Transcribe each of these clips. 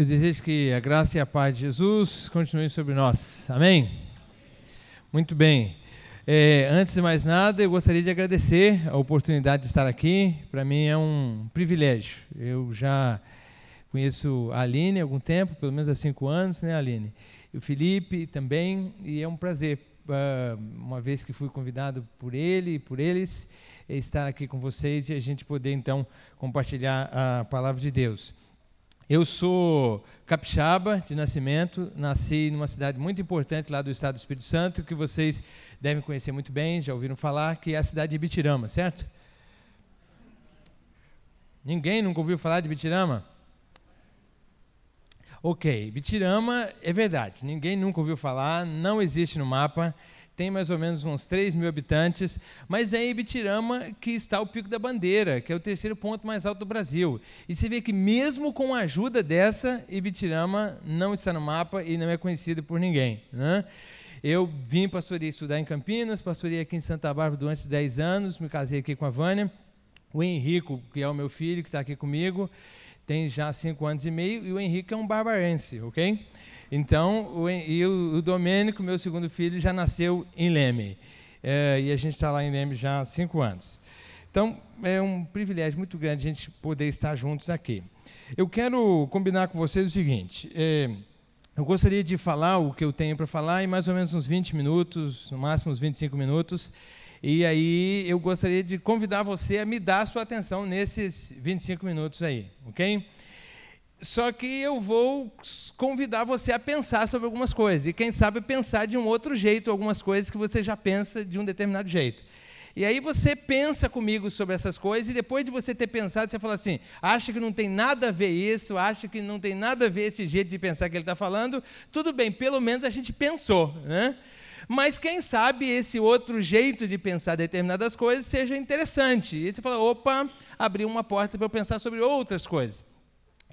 Eu desejo que a graça e a paz de Jesus continuem sobre nós. Amém? Muito bem. É, antes de mais nada, eu gostaria de agradecer a oportunidade de estar aqui. Para mim é um privilégio. Eu já conheço a Aline há algum tempo, pelo menos há cinco anos, né, Aline? E o Felipe também, e é um prazer, uh, uma vez que fui convidado por ele e por eles, estar aqui com vocês e a gente poder então compartilhar a palavra de Deus. Eu sou capixaba de nascimento, nasci numa cidade muito importante lá do estado do Espírito Santo, que vocês devem conhecer muito bem, já ouviram falar, que é a cidade de Bitirama, certo? Ninguém nunca ouviu falar de Bitirama? Ok, Bitirama é verdade, ninguém nunca ouviu falar, não existe no mapa, tem mais ou menos uns 3 mil habitantes, mas é em Ibitirama que está o Pico da Bandeira, que é o terceiro ponto mais alto do Brasil. E você vê que mesmo com a ajuda dessa, Ibitirama não está no mapa e não é conhecido por ninguém. Né? Eu vim pastorear estudar em Campinas, pastorei aqui em Santa Bárbara durante 10 anos, me casei aqui com a Vânia. O Henrico, que é o meu filho, que está aqui comigo, tem já 5 anos e meio, e o Henrique é um barbarense, ok? Então, o, e o, o Domênico, meu segundo filho, já nasceu em Leme. É, e a gente está lá em Leme já há cinco anos. Então, é um privilégio muito grande a gente poder estar juntos aqui. Eu quero combinar com vocês o seguinte: é, eu gostaria de falar o que eu tenho para falar em mais ou menos uns 20 minutos, no máximo uns 25 minutos. E aí eu gostaria de convidar você a me dar sua atenção nesses 25 minutos aí, ok? Só que eu vou convidar você a pensar sobre algumas coisas. E quem sabe pensar de um outro jeito, algumas coisas que você já pensa de um determinado jeito. E aí você pensa comigo sobre essas coisas, e depois de você ter pensado, você fala assim: acha que não tem nada a ver isso, acha que não tem nada a ver esse jeito de pensar que ele está falando, tudo bem, pelo menos a gente pensou. Né? Mas quem sabe esse outro jeito de pensar determinadas coisas seja interessante. E você fala: opa, abriu uma porta para eu pensar sobre outras coisas.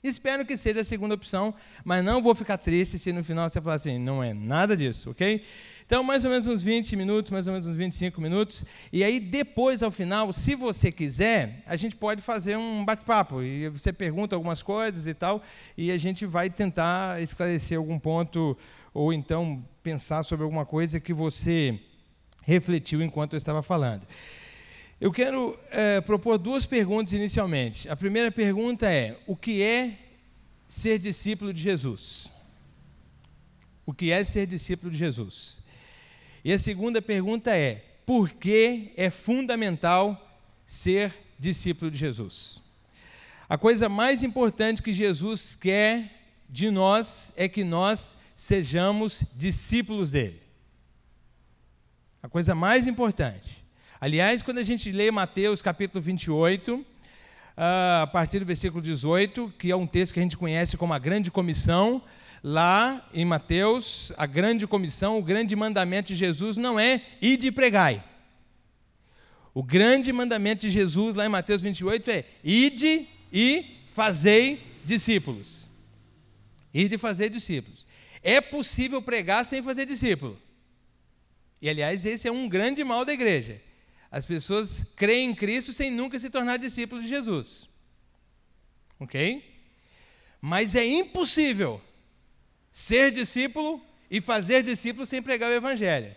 Espero que seja a segunda opção, mas não vou ficar triste se no final você falar assim, não é nada disso, ok? Então, mais ou menos uns 20 minutos, mais ou menos uns 25 minutos. E aí, depois, ao final, se você quiser, a gente pode fazer um bate-papo. E você pergunta algumas coisas e tal, e a gente vai tentar esclarecer algum ponto, ou então pensar sobre alguma coisa que você refletiu enquanto eu estava falando. Eu quero é, propor duas perguntas inicialmente. A primeira pergunta é: o que é ser discípulo de Jesus? O que é ser discípulo de Jesus? E a segunda pergunta é: por que é fundamental ser discípulo de Jesus? A coisa mais importante que Jesus quer de nós é que nós sejamos discípulos dele. A coisa mais importante. Aliás, quando a gente lê Mateus capítulo 28, ah, a partir do versículo 18, que é um texto que a gente conhece como a grande comissão, lá em Mateus, a grande comissão, o grande mandamento de Jesus não é ide e pregai. O grande mandamento de Jesus lá em Mateus 28 é ide e fazei discípulos. Ide e fazer discípulos. É possível pregar sem fazer discípulo. E aliás, esse é um grande mal da igreja. As pessoas creem em Cristo sem nunca se tornar discípulos de Jesus. Ok? Mas é impossível ser discípulo e fazer discípulo sem pregar o Evangelho.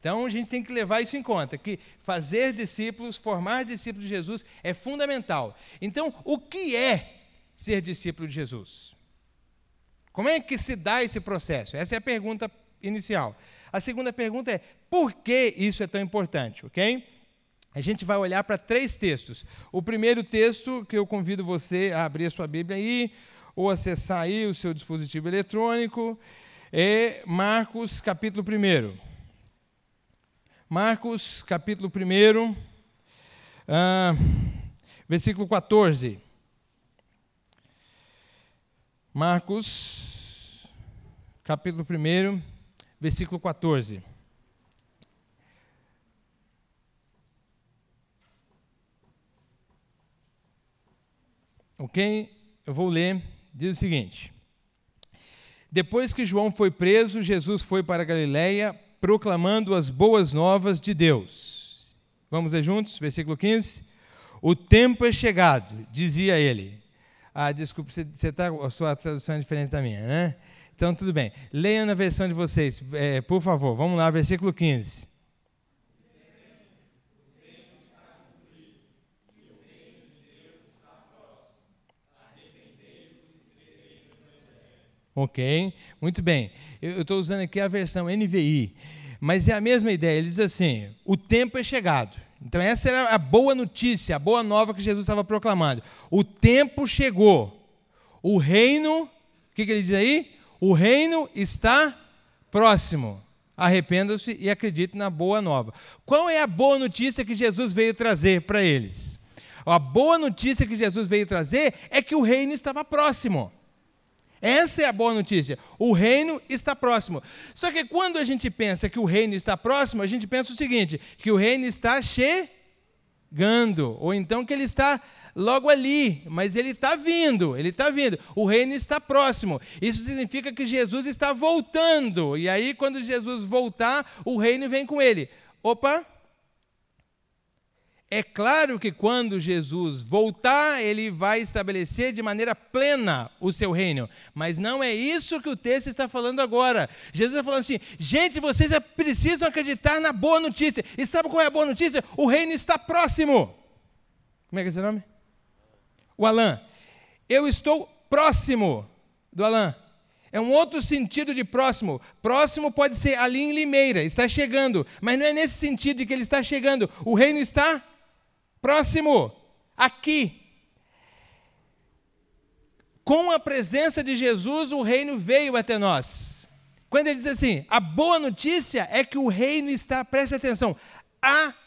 Então a gente tem que levar isso em conta, que fazer discípulos, formar discípulos de Jesus é fundamental. Então, o que é ser discípulo de Jesus? Como é que se dá esse processo? Essa é a pergunta inicial. A segunda pergunta é: por que isso é tão importante? Ok? A gente vai olhar para três textos. O primeiro texto que eu convido você a abrir a sua Bíblia aí, ou acessar aí o seu dispositivo eletrônico, é Marcos, capítulo 1. Marcos, capítulo 1, ah, versículo 14. Marcos, capítulo 1, versículo 14. Ok? Eu vou ler. Diz o seguinte: Depois que João foi preso, Jesus foi para Galiléia proclamando as boas novas de Deus. Vamos ler juntos? Versículo 15. O tempo é chegado, dizia ele. Ah, desculpa, você tá, a sua tradução é diferente da minha, né? Então, tudo bem. Leiam na versão de vocês, é, por favor. Vamos lá, versículo 15. Ok, muito bem. Eu estou usando aqui a versão NVI, mas é a mesma ideia. Ele diz assim: o tempo é chegado. Então, essa era a boa notícia, a boa nova que Jesus estava proclamando. O tempo chegou. O reino, o que, que ele diz aí? O reino está próximo. Arrependam-se e acreditem na boa nova. Qual é a boa notícia que Jesus veio trazer para eles? A boa notícia que Jesus veio trazer é que o reino estava próximo. Essa é a boa notícia. O reino está próximo. Só que quando a gente pensa que o reino está próximo, a gente pensa o seguinte: que o reino está chegando, ou então que ele está logo ali, mas ele está vindo, ele está vindo. O reino está próximo. Isso significa que Jesus está voltando. E aí, quando Jesus voltar, o reino vem com ele. Opa! É claro que quando Jesus voltar, ele vai estabelecer de maneira plena o seu reino. Mas não é isso que o texto está falando agora. Jesus está falando assim: gente, vocês precisam acreditar na boa notícia. E sabe qual é a boa notícia? O reino está próximo. Como é que é seu nome? O Alain. Eu estou próximo do Alain. É um outro sentido de próximo. Próximo pode ser ali em Limeira, está chegando. Mas não é nesse sentido de que ele está chegando. O reino está Próximo, aqui. Com a presença de Jesus, o reino veio até nós. Quando ele diz assim, a boa notícia é que o reino está, preste atenção,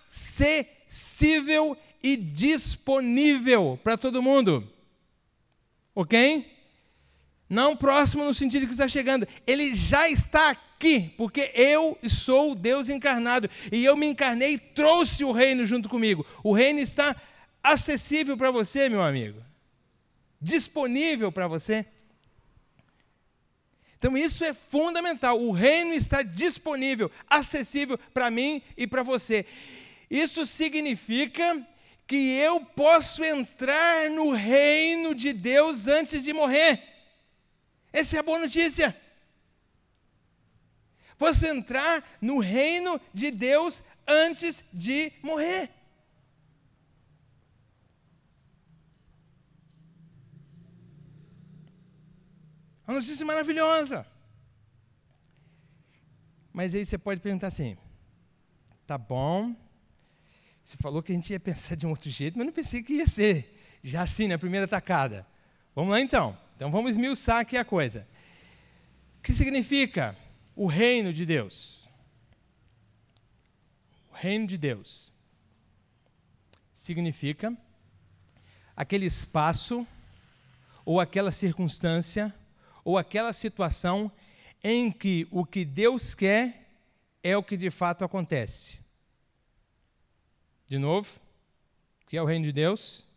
acessível e disponível para todo mundo. Ok? Não próximo no sentido que está chegando. Ele já está aqui, porque eu sou Deus encarnado. E eu me encarnei e trouxe o reino junto comigo. O reino está acessível para você, meu amigo. Disponível para você. Então isso é fundamental. O reino está disponível, acessível para mim e para você. Isso significa que eu posso entrar no reino de Deus antes de morrer. Essa é a boa notícia. Posso entrar no reino de Deus antes de morrer. Uma notícia maravilhosa. Mas aí você pode perguntar assim: tá bom, você falou que a gente ia pensar de um outro jeito, mas não pensei que ia ser já assim na primeira tacada. Vamos lá então. Então vamos esmiuçar aqui a coisa. O que significa o reino de Deus? O reino de Deus significa aquele espaço, ou aquela circunstância, ou aquela situação em que o que Deus quer é o que de fato acontece. De novo, o que é o reino de Deus?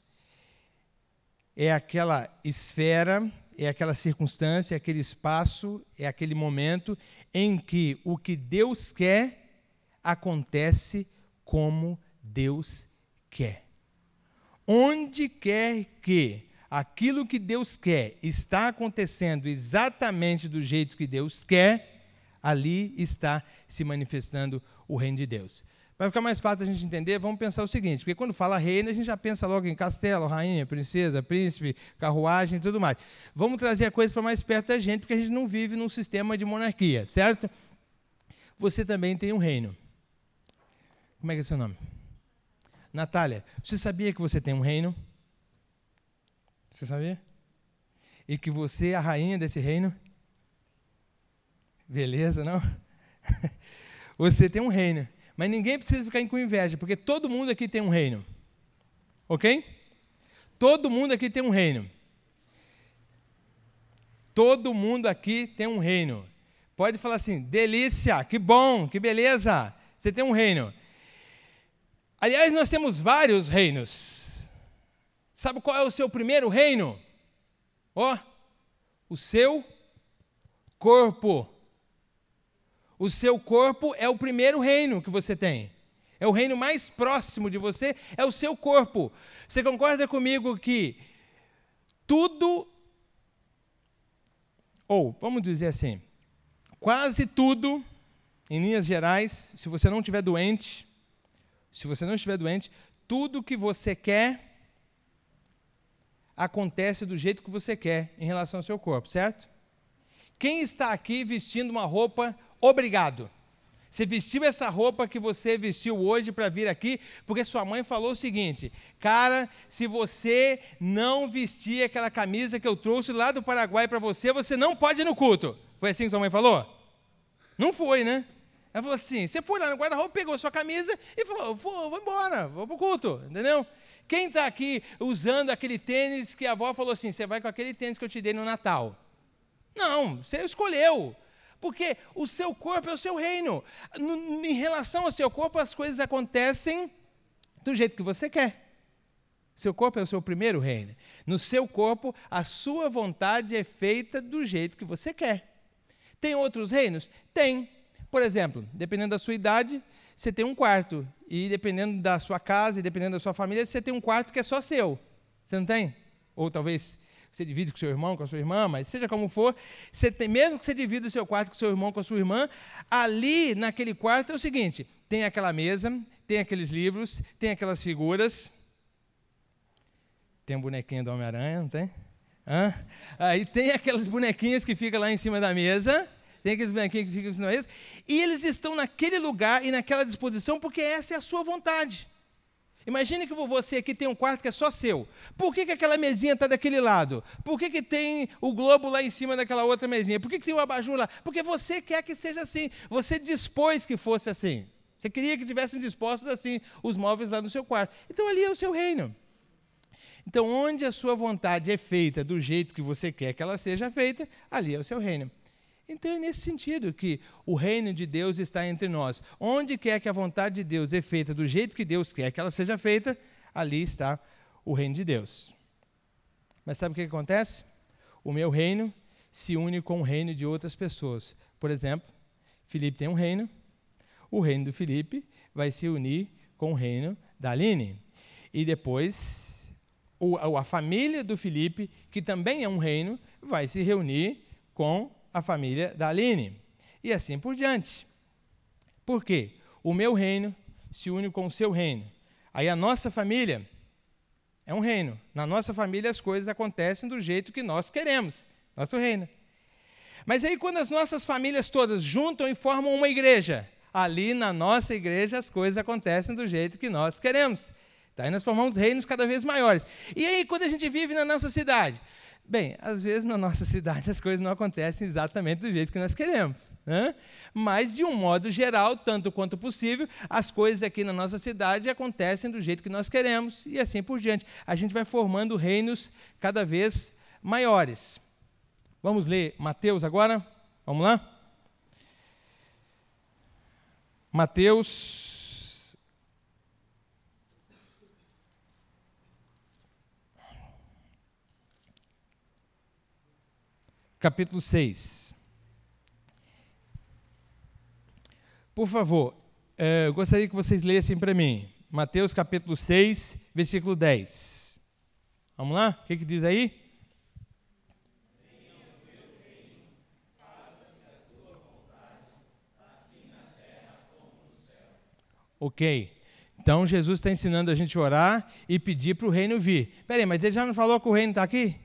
é aquela esfera, é aquela circunstância, é aquele espaço, é aquele momento em que o que Deus quer acontece como Deus quer. Onde quer que aquilo que Deus quer está acontecendo exatamente do jeito que Deus quer, ali está se manifestando o reino de Deus. Para ficar mais fácil a gente entender, vamos pensar o seguinte: porque quando fala reino, a gente já pensa logo em castelo, rainha, princesa, príncipe, carruagem e tudo mais. Vamos trazer a coisa para mais perto da gente, porque a gente não vive num sistema de monarquia, certo? Você também tem um reino. Como é que é seu nome? Natália, você sabia que você tem um reino? Você sabia? E que você é a rainha desse reino? Beleza, não? Você tem um reino. Mas ninguém precisa ficar com inveja, porque todo mundo aqui tem um reino. Ok? Todo mundo aqui tem um reino. Todo mundo aqui tem um reino. Pode falar assim: delícia, que bom, que beleza, você tem um reino. Aliás, nós temos vários reinos. Sabe qual é o seu primeiro reino? Ó, oh, o seu corpo. O seu corpo é o primeiro reino que você tem. É o reino mais próximo de você, é o seu corpo. Você concorda comigo que tudo, ou vamos dizer assim, quase tudo, em linhas gerais, se você não estiver doente, se você não estiver doente, tudo que você quer acontece do jeito que você quer em relação ao seu corpo, certo? Quem está aqui vestindo uma roupa obrigado? Você vestiu essa roupa que você vestiu hoje para vir aqui, porque sua mãe falou o seguinte: cara, se você não vestir aquela camisa que eu trouxe lá do Paraguai para você, você não pode ir no culto. Foi assim que sua mãe falou? Não foi, né? Ela falou assim: você foi lá no guarda-roupa, pegou sua camisa e falou: vou, vou embora, vou o culto, entendeu? Quem está aqui usando aquele tênis que a avó falou assim: você vai com aquele tênis que eu te dei no Natal? Não, você escolheu. Porque o seu corpo é o seu reino. No, em relação ao seu corpo, as coisas acontecem do jeito que você quer. Seu corpo é o seu primeiro reino. No seu corpo, a sua vontade é feita do jeito que você quer. Tem outros reinos? Tem. Por exemplo, dependendo da sua idade, você tem um quarto. E dependendo da sua casa e dependendo da sua família, você tem um quarto que é só seu. Você não tem? Ou talvez você divide com seu irmão, com a sua irmã, mas seja como for, você tem, mesmo que você divida o seu quarto com seu irmão, com a sua irmã, ali naquele quarto é o seguinte: tem aquela mesa, tem aqueles livros, tem aquelas figuras. Tem um bonequinho do Homem-Aranha, não tem? Hã? Aí tem aquelas bonequinhas que ficam lá em cima da mesa tem aqueles bonequinhos que ficam ensinando eles, e eles estão naquele lugar e naquela disposição porque essa é a sua vontade. Imagine que você aqui tem um quarto que é só seu. Por que, que aquela mesinha está daquele lado? Por que, que tem o globo lá em cima daquela outra mesinha? Por que, que tem o abajur lá? Porque você quer que seja assim. Você dispôs que fosse assim. Você queria que tivessem dispostos assim os móveis lá no seu quarto. Então ali é o seu reino. Então, onde a sua vontade é feita do jeito que você quer que ela seja feita, ali é o seu reino. Então é nesse sentido que o reino de Deus está entre nós. Onde quer que a vontade de Deus é feita do jeito que Deus quer que ela seja feita, ali está o reino de Deus. Mas sabe o que acontece? O meu reino se une com o reino de outras pessoas. Por exemplo, Felipe tem um reino, o reino do Felipe vai se unir com o reino da Aline. E depois, a família do Felipe, que também é um reino, vai se reunir com a família da Aline. E assim por diante. Por quê? O meu reino se une com o seu reino. Aí a nossa família é um reino. Na nossa família as coisas acontecem do jeito que nós queremos. Nosso reino. Mas aí quando as nossas famílias todas juntam e formam uma igreja, ali na nossa igreja as coisas acontecem do jeito que nós queremos. Tá? Aí nós formamos reinos cada vez maiores. E aí quando a gente vive na nossa cidade, Bem, às vezes na nossa cidade as coisas não acontecem exatamente do jeito que nós queremos. Né? Mas, de um modo geral, tanto quanto possível, as coisas aqui na nossa cidade acontecem do jeito que nós queremos e assim por diante. A gente vai formando reinos cada vez maiores. Vamos ler Mateus agora? Vamos lá? Mateus capítulo 6. Por favor, eh, eu gostaria que vocês lessem para mim. Mateus capítulo 6, versículo 10. Vamos lá? O que, que diz aí? Ok. Então Jesus está ensinando a gente a orar e pedir para o reino vir. Peraí, mas ele já não falou que o reino está aqui?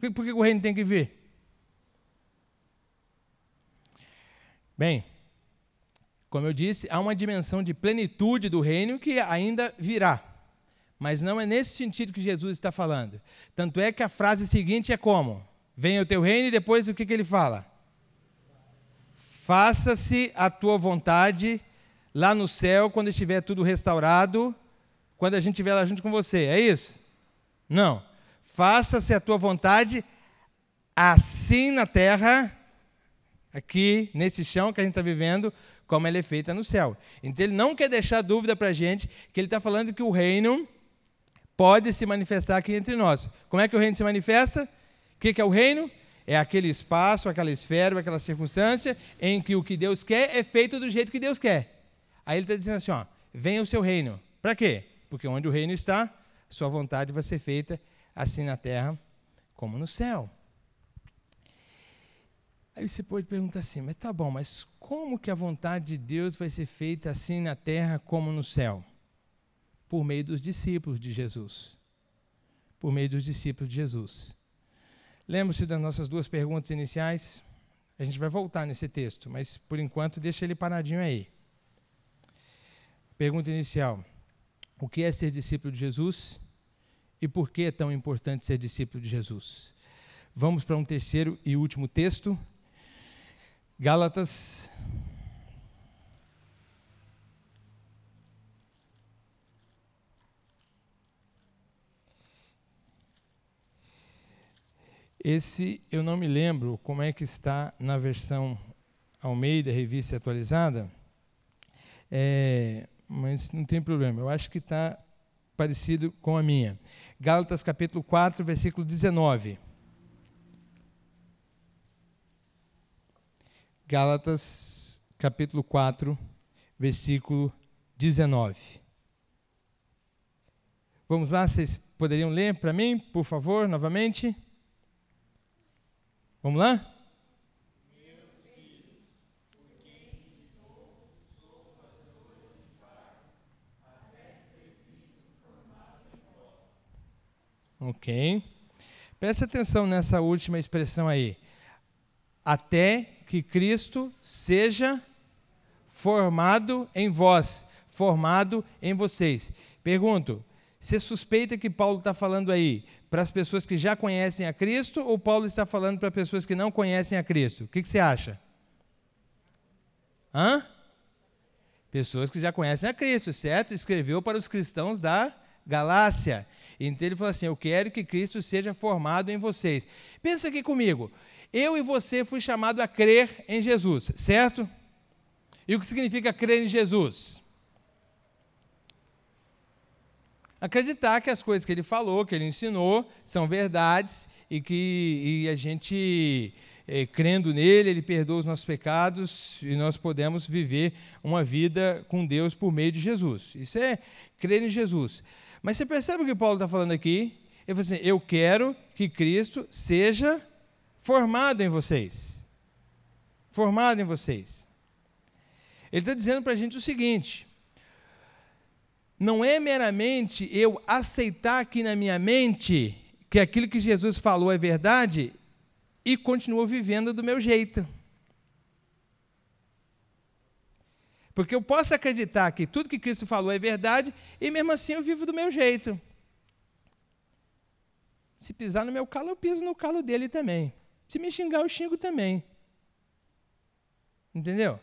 Por que o reino tem que vir? Bem, como eu disse, há uma dimensão de plenitude do reino que ainda virá. Mas não é nesse sentido que Jesus está falando. Tanto é que a frase seguinte é como? Venha o teu reino e depois o que, que ele fala? Faça-se a tua vontade lá no céu, quando estiver tudo restaurado, quando a gente estiver lá junto com você. É isso? Não. Faça-se a tua vontade assim na terra aqui nesse chão que a gente está vivendo, como ela é feita no céu. Então ele não quer deixar dúvida para a gente que ele está falando que o reino pode se manifestar aqui entre nós. Como é que o reino se manifesta? O que, que é o reino? É aquele espaço, aquela esfera, aquela circunstância em que o que Deus quer é feito do jeito que Deus quer. Aí ele está dizendo assim: ó, venha o seu reino. Para quê? Porque onde o reino está, sua vontade vai ser feita assim na terra como no céu. Aí você pode perguntar assim, mas tá bom, mas como que a vontade de Deus vai ser feita assim na terra como no céu? Por meio dos discípulos de Jesus. Por meio dos discípulos de Jesus. Lembre-se das nossas duas perguntas iniciais? A gente vai voltar nesse texto, mas por enquanto deixa ele paradinho aí. Pergunta inicial: O que é ser discípulo de Jesus? E por que é tão importante ser discípulo de Jesus? Vamos para um terceiro e último texto, Gálatas. Esse eu não me lembro como é que está na versão Almeida, revista atualizada, é, mas não tem problema, eu acho que está parecido com a minha. Gálatas capítulo 4, versículo 19. Gálatas, capítulo 4, versículo 19. Vamos lá, vocês poderiam ler para mim, por favor, novamente? Vamos lá? Ok. Preste atenção nessa última expressão aí. Até que Cristo seja formado em vós, formado em vocês. Pergunto: você suspeita que Paulo está falando aí para as pessoas que já conhecem a Cristo ou Paulo está falando para pessoas que não conhecem a Cristo? O que, que você acha? Hã? Pessoas que já conhecem a Cristo, certo? Escreveu para os cristãos da Galácia. Então ele falou assim: Eu quero que Cristo seja formado em vocês. Pensa aqui comigo. Eu e você fui chamado a crer em Jesus, certo? E o que significa crer em Jesus? Acreditar que as coisas que ele falou, que ele ensinou, são verdades e que e a gente, é, crendo nele, ele perdoa os nossos pecados e nós podemos viver uma vida com Deus por meio de Jesus. Isso é crer em Jesus. Mas você percebe o que Paulo está falando aqui? Ele falou assim: Eu quero que Cristo seja formado em vocês. Formado em vocês. Ele está dizendo para a gente o seguinte: não é meramente eu aceitar aqui na minha mente que aquilo que Jesus falou é verdade e continuo vivendo do meu jeito. Porque eu posso acreditar que tudo que Cristo falou é verdade e mesmo assim eu vivo do meu jeito. Se pisar no meu calo, eu piso no calo dele também. Se me xingar, eu xingo também. Entendeu?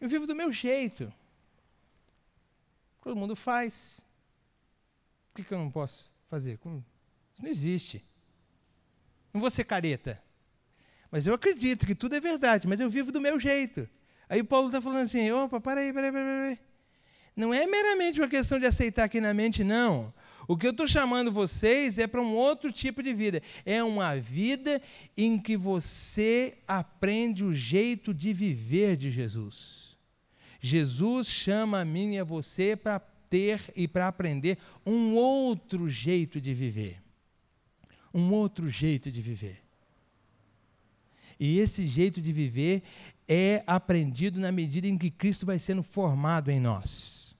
Eu vivo do meu jeito. Todo mundo faz. O que, que eu não posso fazer? Isso não existe. Não vou ser careta. Mas eu acredito que tudo é verdade, mas eu vivo do meu jeito. Aí o Paulo está falando assim: opa, para aí, para aí, para aí. Não é meramente uma questão de aceitar aqui na mente, não. O que eu estou chamando vocês é para um outro tipo de vida. É uma vida em que você aprende o jeito de viver de Jesus. Jesus chama a mim e a você para ter e para aprender um outro jeito de viver. Um outro jeito de viver. E esse jeito de viver é aprendido na medida em que Cristo vai sendo formado em nós.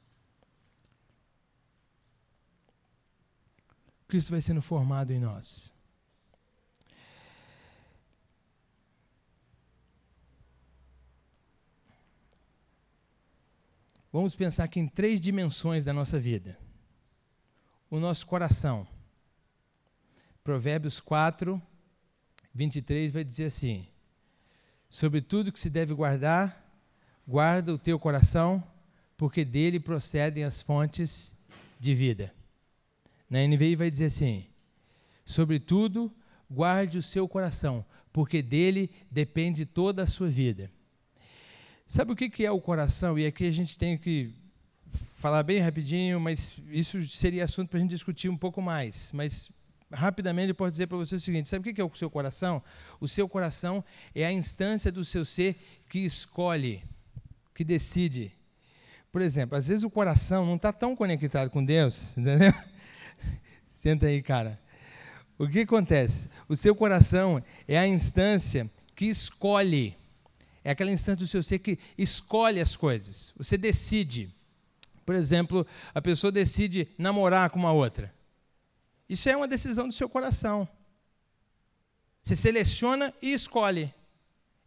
Cristo vai sendo formado em nós. Vamos pensar aqui em três dimensões da nossa vida. O nosso coração. Provérbios 4, 23 vai dizer assim: Sobre tudo que se deve guardar, guarda o teu coração, porque dele procedem as fontes de vida. Na NVI vai dizer assim: Sobretudo, guarde o seu coração, porque dele depende toda a sua vida. Sabe o que é o coração? E aqui a gente tem que falar bem rapidinho, mas isso seria assunto para a gente discutir um pouco mais. Mas rapidamente eu posso dizer para você o seguinte: sabe o que é o seu coração? O seu coração é a instância do seu ser que escolhe, que decide. Por exemplo, às vezes o coração não está tão conectado com Deus, entendeu? Senta aí, cara. O que acontece? O seu coração é a instância que escolhe. É aquela instância do seu ser que escolhe as coisas. Você decide. Por exemplo, a pessoa decide namorar com uma outra. Isso é uma decisão do seu coração. Você seleciona e escolhe.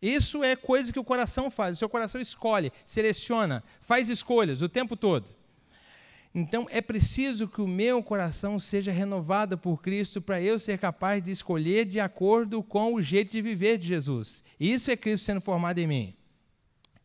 Isso é coisa que o coração faz. O seu coração escolhe, seleciona, faz escolhas o tempo todo. Então é preciso que o meu coração seja renovado por Cristo para eu ser capaz de escolher de acordo com o jeito de viver de Jesus. Isso é Cristo sendo formado em mim.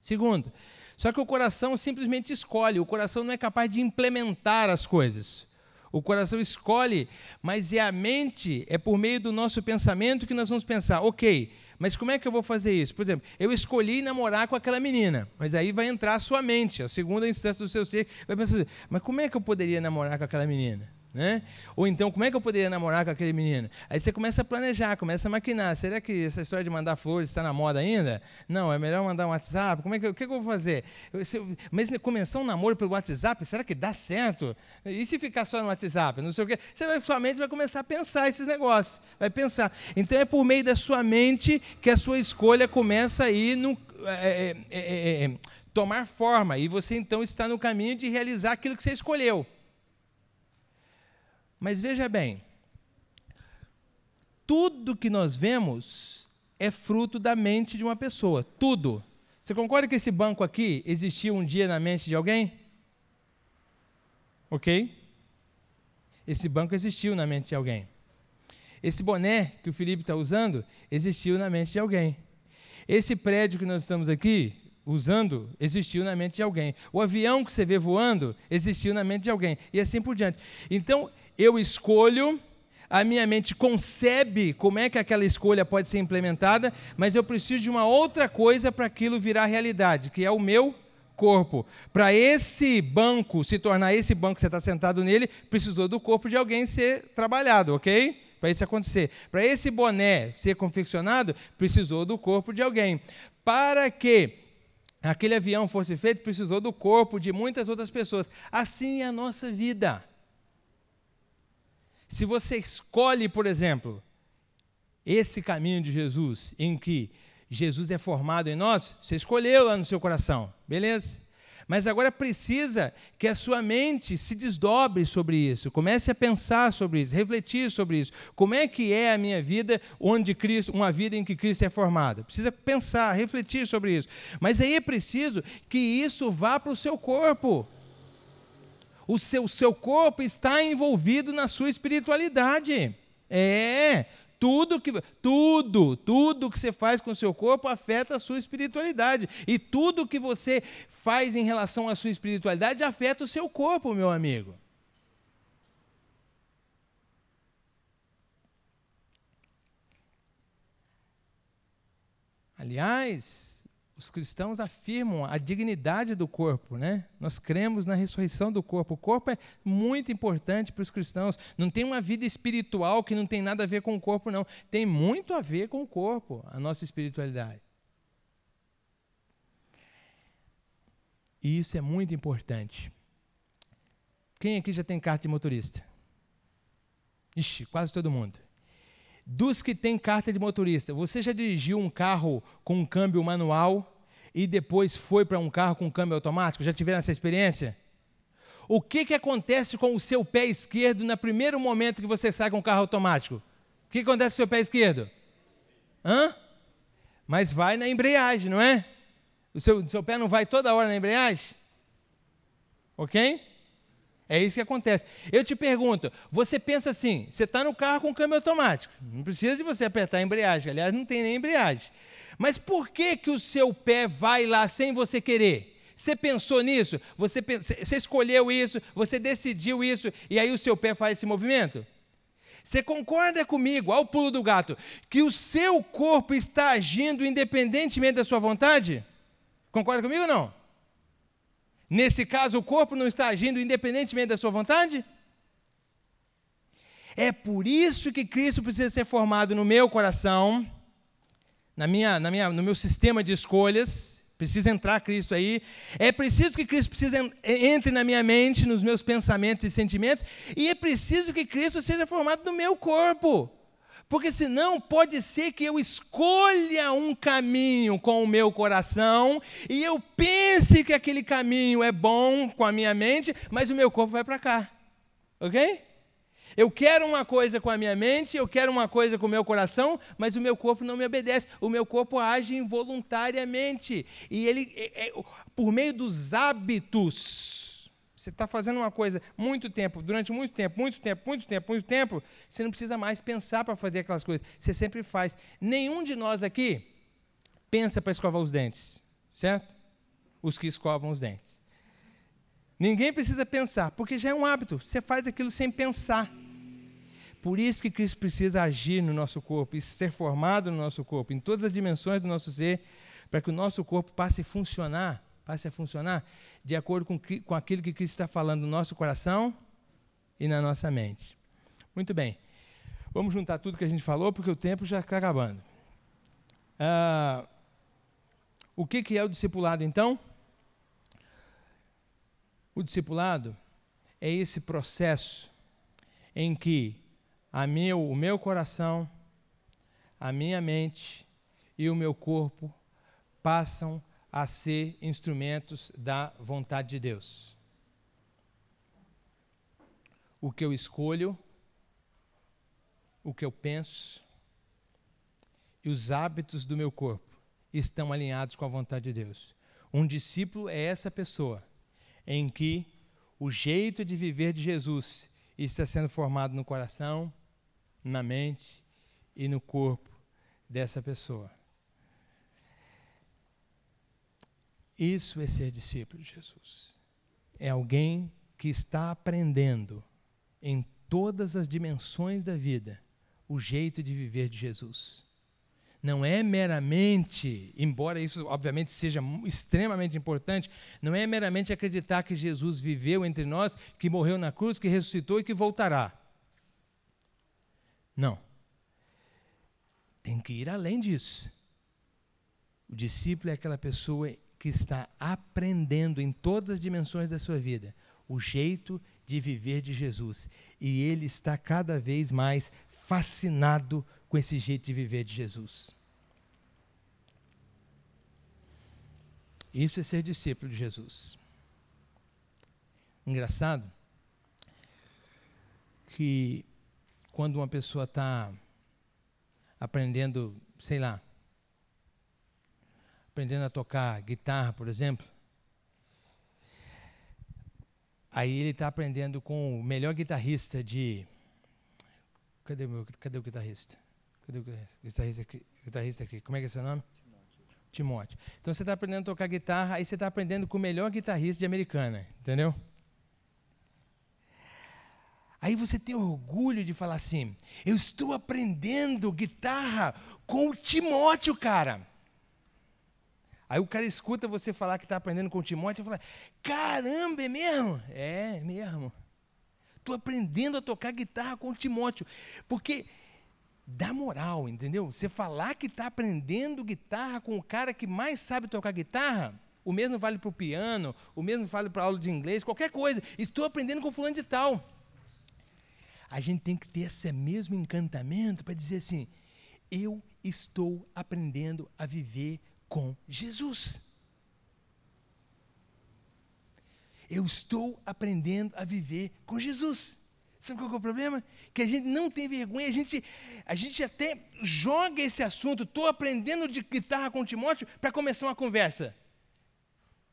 Segundo, só que o coração simplesmente escolhe, o coração não é capaz de implementar as coisas. O coração escolhe, mas é a mente, é por meio do nosso pensamento que nós vamos pensar, ok, mas como é que eu vou fazer isso? Por exemplo, eu escolhi namorar com aquela menina, mas aí vai entrar a sua mente, a segunda instância do seu ser, vai pensar assim, mas como é que eu poderia namorar com aquela menina? Né? Ou então, como é que eu poderia namorar com aquele menino? Aí você começa a planejar, começa a maquinar. Será que essa história de mandar flores está na moda ainda? Não, é melhor mandar um WhatsApp. Como é que, o que eu vou fazer? mas começar um namoro pelo WhatsApp, será que dá certo? E se ficar só no WhatsApp? Não sei o quê. Você vai, sua mente vai começar a pensar esses negócios. Vai pensar. Então é por meio da sua mente que a sua escolha começa a ir no, é, é, é, é tomar forma. E você então está no caminho de realizar aquilo que você escolheu. Mas veja bem, tudo que nós vemos é fruto da mente de uma pessoa, tudo. Você concorda que esse banco aqui existiu um dia na mente de alguém? Ok? Esse banco existiu na mente de alguém. Esse boné que o Felipe está usando existiu na mente de alguém. Esse prédio que nós estamos aqui usando existiu na mente de alguém. O avião que você vê voando existiu na mente de alguém. E assim por diante. Então, eu escolho, a minha mente concebe como é que aquela escolha pode ser implementada, mas eu preciso de uma outra coisa para aquilo virar realidade, que é o meu corpo. Para esse banco se tornar esse banco que você está sentado nele, precisou do corpo de alguém ser trabalhado, ok? Para isso acontecer. Para esse boné ser confeccionado, precisou do corpo de alguém. Para que aquele avião fosse feito, precisou do corpo de muitas outras pessoas. Assim é a nossa vida. Se você escolhe, por exemplo, esse caminho de Jesus, em que Jesus é formado em nós, você escolheu lá no seu coração, beleza? Mas agora precisa que a sua mente se desdobre sobre isso, comece a pensar sobre isso, refletir sobre isso. Como é que é a minha vida onde Cristo, uma vida em que Cristo é formado? Precisa pensar, refletir sobre isso. Mas aí é preciso que isso vá para o seu corpo o seu, seu corpo está envolvido na sua espiritualidade. É, tudo que tudo, tudo que você faz com o seu corpo afeta a sua espiritualidade. E tudo que você faz em relação à sua espiritualidade afeta o seu corpo, meu amigo. Aliás, os cristãos afirmam a dignidade do corpo, né? Nós cremos na ressurreição do corpo. O corpo é muito importante para os cristãos. Não tem uma vida espiritual que não tem nada a ver com o corpo, não. Tem muito a ver com o corpo, a nossa espiritualidade. E isso é muito importante. Quem aqui já tem carta de motorista? Ixi, quase todo mundo. Dos que têm carta de motorista, você já dirigiu um carro com um câmbio manual e depois foi para um carro com câmbio automático? Já tiveram essa experiência? O que, que acontece com o seu pé esquerdo no primeiro momento que você sai com o carro automático? O que acontece com o seu pé esquerdo? Hã? Mas vai na embreagem, não é? O seu, o seu pé não vai toda hora na embreagem? Ok? É isso que acontece. Eu te pergunto, você pensa assim, você está no carro com câmbio automático, não precisa de você apertar a embreagem, aliás, não tem nem embreagem. Mas por que, que o seu pé vai lá sem você querer? Você pensou nisso? Você, você escolheu isso, você decidiu isso, e aí o seu pé faz esse movimento? Você concorda comigo, ao pulo do gato, que o seu corpo está agindo independentemente da sua vontade? Concorda comigo ou não? Nesse caso, o corpo não está agindo independentemente da sua vontade? É por isso que Cristo precisa ser formado no meu coração, na minha, na minha, no meu sistema de escolhas, Precisa entrar Cristo aí. É preciso que Cristo precisa entre na minha mente, nos meus pensamentos e sentimentos. E é preciso que Cristo seja formado no meu corpo. Porque senão pode ser que eu escolha um caminho com o meu coração e eu pense que aquele caminho é bom com a minha mente, mas o meu corpo vai para cá. Ok? Eu quero uma coisa com a minha mente, eu quero uma coisa com o meu coração, mas o meu corpo não me obedece. O meu corpo age involuntariamente. E ele, é, é, por meio dos hábitos, você está fazendo uma coisa muito tempo, durante muito tempo, muito tempo, muito tempo, muito tempo, você não precisa mais pensar para fazer aquelas coisas. Você sempre faz. Nenhum de nós aqui pensa para escovar os dentes, certo? Os que escovam os dentes. Ninguém precisa pensar, porque já é um hábito. Você faz aquilo sem pensar. Por isso que Cristo precisa agir no nosso corpo e ser formado no nosso corpo, em todas as dimensões do nosso ser, para que o nosso corpo passe a funcionar, passe a funcionar de acordo com, com aquilo que Cristo está falando no nosso coração e na nossa mente. Muito bem. Vamos juntar tudo que a gente falou, porque o tempo já está acabando. Ah, o que, que é o discipulado, então? O discipulado é esse processo em que a meu, o meu coração, a minha mente e o meu corpo passam a ser instrumentos da vontade de Deus. O que eu escolho, o que eu penso e os hábitos do meu corpo estão alinhados com a vontade de Deus. Um discípulo é essa pessoa em que o jeito de viver de Jesus está sendo formado no coração, na mente e no corpo dessa pessoa. Isso é ser discípulo de Jesus. É alguém que está aprendendo em todas as dimensões da vida o jeito de viver de Jesus não é meramente, embora isso obviamente seja extremamente importante, não é meramente acreditar que Jesus viveu entre nós, que morreu na cruz, que ressuscitou e que voltará. Não. Tem que ir além disso. O discípulo é aquela pessoa que está aprendendo em todas as dimensões da sua vida o jeito de viver de Jesus. E ele está cada vez mais fascinado com esse jeito de viver de Jesus. Isso é ser discípulo de Jesus. Engraçado que quando uma pessoa está aprendendo, sei lá, aprendendo a tocar guitarra, por exemplo, aí ele está aprendendo com o melhor guitarrista de Cadê o, meu, cadê o guitarrista? Cadê o guitarrista aqui? Guitarrista aqui? Como é que é seu nome? Timóteo. Timóteo. Então você está aprendendo a tocar guitarra, aí você está aprendendo com o melhor guitarrista de americana, entendeu? Aí você tem orgulho de falar assim: eu estou aprendendo guitarra com o Timóteo, cara. Aí o cara escuta você falar que está aprendendo com o Timóteo e fala: caramba, é mesmo? É, mesmo estou aprendendo a tocar guitarra com o Timóteo. Porque dá moral, entendeu? Você falar que está aprendendo guitarra com o cara que mais sabe tocar guitarra, o mesmo vale para o piano, o mesmo vale para aula de inglês, qualquer coisa. Estou aprendendo com fulano de tal. A gente tem que ter esse mesmo encantamento para dizer assim: eu estou aprendendo a viver com Jesus. Eu estou aprendendo a viver com Jesus. Sabe qual é o problema? Que a gente não tem vergonha, a gente, a gente até joga esse assunto, estou aprendendo de guitarra com Timóteo para começar uma conversa.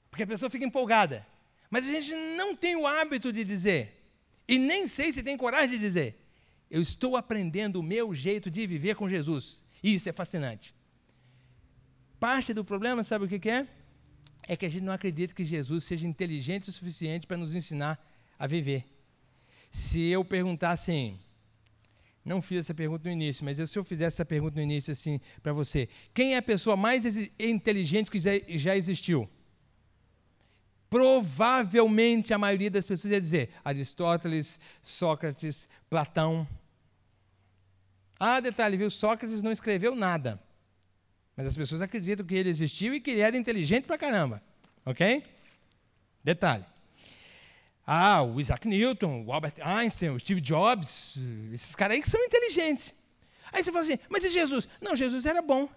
Porque a pessoa fica empolgada. Mas a gente não tem o hábito de dizer, e nem sei se tem coragem de dizer, eu estou aprendendo o meu jeito de viver com Jesus. Isso é fascinante. Parte do problema, sabe o que, que é? é que a gente não acredita que Jesus seja inteligente o suficiente para nos ensinar a viver. Se eu perguntar assim, não fiz essa pergunta no início, mas se eu fizesse essa pergunta no início assim para você, quem é a pessoa mais inteligente que já existiu? Provavelmente a maioria das pessoas ia dizer Aristóteles, Sócrates, Platão. Ah, detalhe, viu? Sócrates não escreveu nada. Mas as pessoas acreditam que ele existiu e que ele era inteligente pra caramba. Ok? Detalhe. Ah, o Isaac Newton, o Albert Einstein, o Steve Jobs, esses caras aí que são inteligentes. Aí você fala assim, mas e Jesus? Não, Jesus era bom.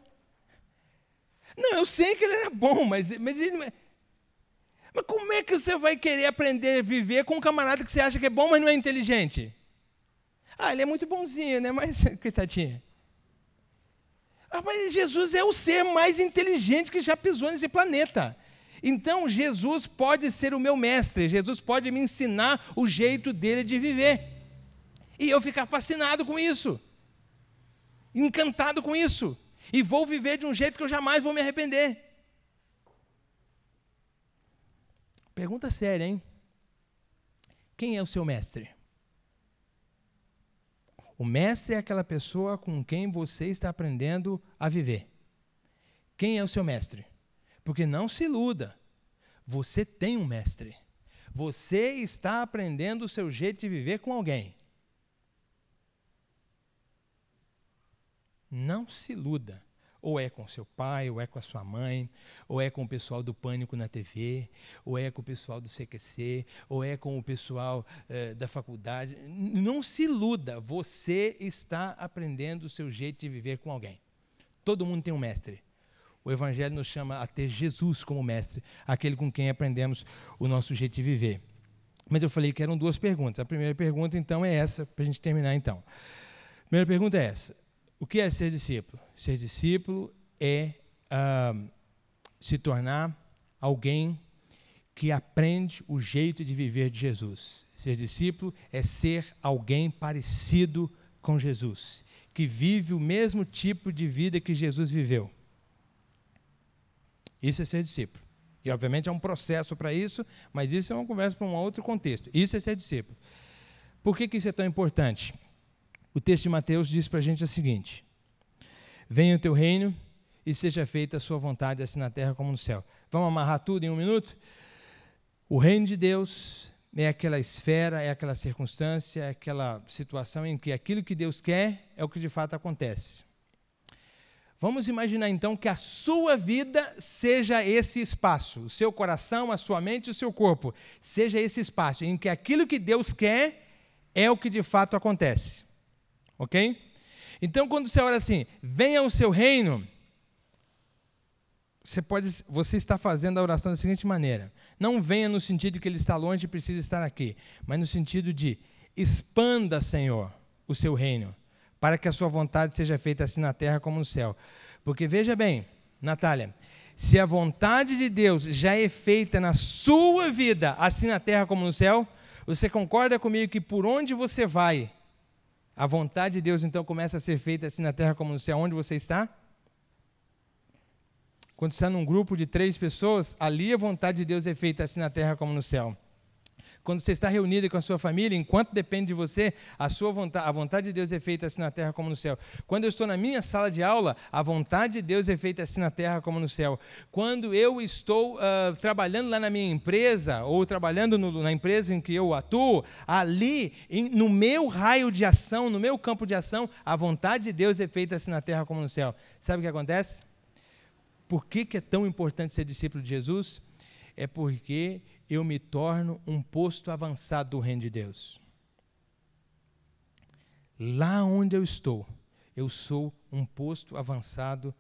Não, eu sei que ele era bom, mas, mas ele. É- mas como é que você vai querer aprender a viver com um camarada que você acha que é bom, mas não é inteligente? Ah, ele é muito bonzinho, né? Mas, coitadinho. Rapaz, Jesus é o ser mais inteligente que já pisou nesse planeta. Então, Jesus pode ser o meu mestre, Jesus pode me ensinar o jeito dele de viver. E eu ficar fascinado com isso, encantado com isso, e vou viver de um jeito que eu jamais vou me arrepender. Pergunta séria, hein? Quem é o seu mestre? O mestre é aquela pessoa com quem você está aprendendo a viver. Quem é o seu mestre? Porque não se iluda. Você tem um mestre. Você está aprendendo o seu jeito de viver com alguém. Não se iluda. Ou é com seu pai, ou é com a sua mãe, ou é com o pessoal do Pânico na TV, ou é com o pessoal do CQC, ou é com o pessoal eh, da faculdade. Não se iluda, você está aprendendo o seu jeito de viver com alguém. Todo mundo tem um mestre. O Evangelho nos chama a ter Jesus como mestre, aquele com quem aprendemos o nosso jeito de viver. Mas eu falei que eram duas perguntas. A primeira pergunta, então, é essa, para a gente terminar, então. A primeira pergunta é essa o que é ser discípulo? Ser discípulo é uh, se tornar alguém que aprende o jeito de viver de Jesus. Ser discípulo é ser alguém parecido com Jesus, que vive o mesmo tipo de vida que Jesus viveu. Isso é ser discípulo. E, obviamente, é um processo para isso, mas isso é uma conversa para um outro contexto. Isso é ser discípulo. Por que, que isso é tão importante? O texto de Mateus diz para a gente o seguinte: Venha o teu reino e seja feita a sua vontade, assim na terra como no céu. Vamos amarrar tudo em um minuto? O reino de Deus é aquela esfera, é aquela circunstância, é aquela situação em que aquilo que Deus quer é o que de fato acontece. Vamos imaginar então que a sua vida seja esse espaço, o seu coração, a sua mente, o seu corpo, seja esse espaço em que aquilo que Deus quer é o que de fato acontece. Ok? Então, quando você olha assim, venha o seu reino, você, pode, você está fazendo a oração da seguinte maneira: não venha no sentido de que ele está longe e precisa estar aqui, mas no sentido de expanda, Senhor, o seu reino, para que a sua vontade seja feita assim na terra como no céu. Porque veja bem, Natália, se a vontade de Deus já é feita na sua vida, assim na terra como no céu, você concorda comigo que por onde você vai, a vontade de Deus então começa a ser feita assim na terra como no céu. Onde você está? Quando você está num grupo de três pessoas, ali a vontade de Deus é feita assim na terra como no céu. Quando você está reunido com a sua família, enquanto depende de você, a sua vontade, a vontade de Deus é feita assim na terra como no céu. Quando eu estou na minha sala de aula, a vontade de Deus é feita assim na terra como no céu. Quando eu estou uh, trabalhando lá na minha empresa, ou trabalhando no, na empresa em que eu atuo, ali, em, no meu raio de ação, no meu campo de ação, a vontade de Deus é feita assim na terra como no céu. Sabe o que acontece? Por que, que é tão importante ser discípulo de Jesus? É porque eu me torno um posto avançado do reino de Deus. Lá onde eu estou, eu sou um posto avançado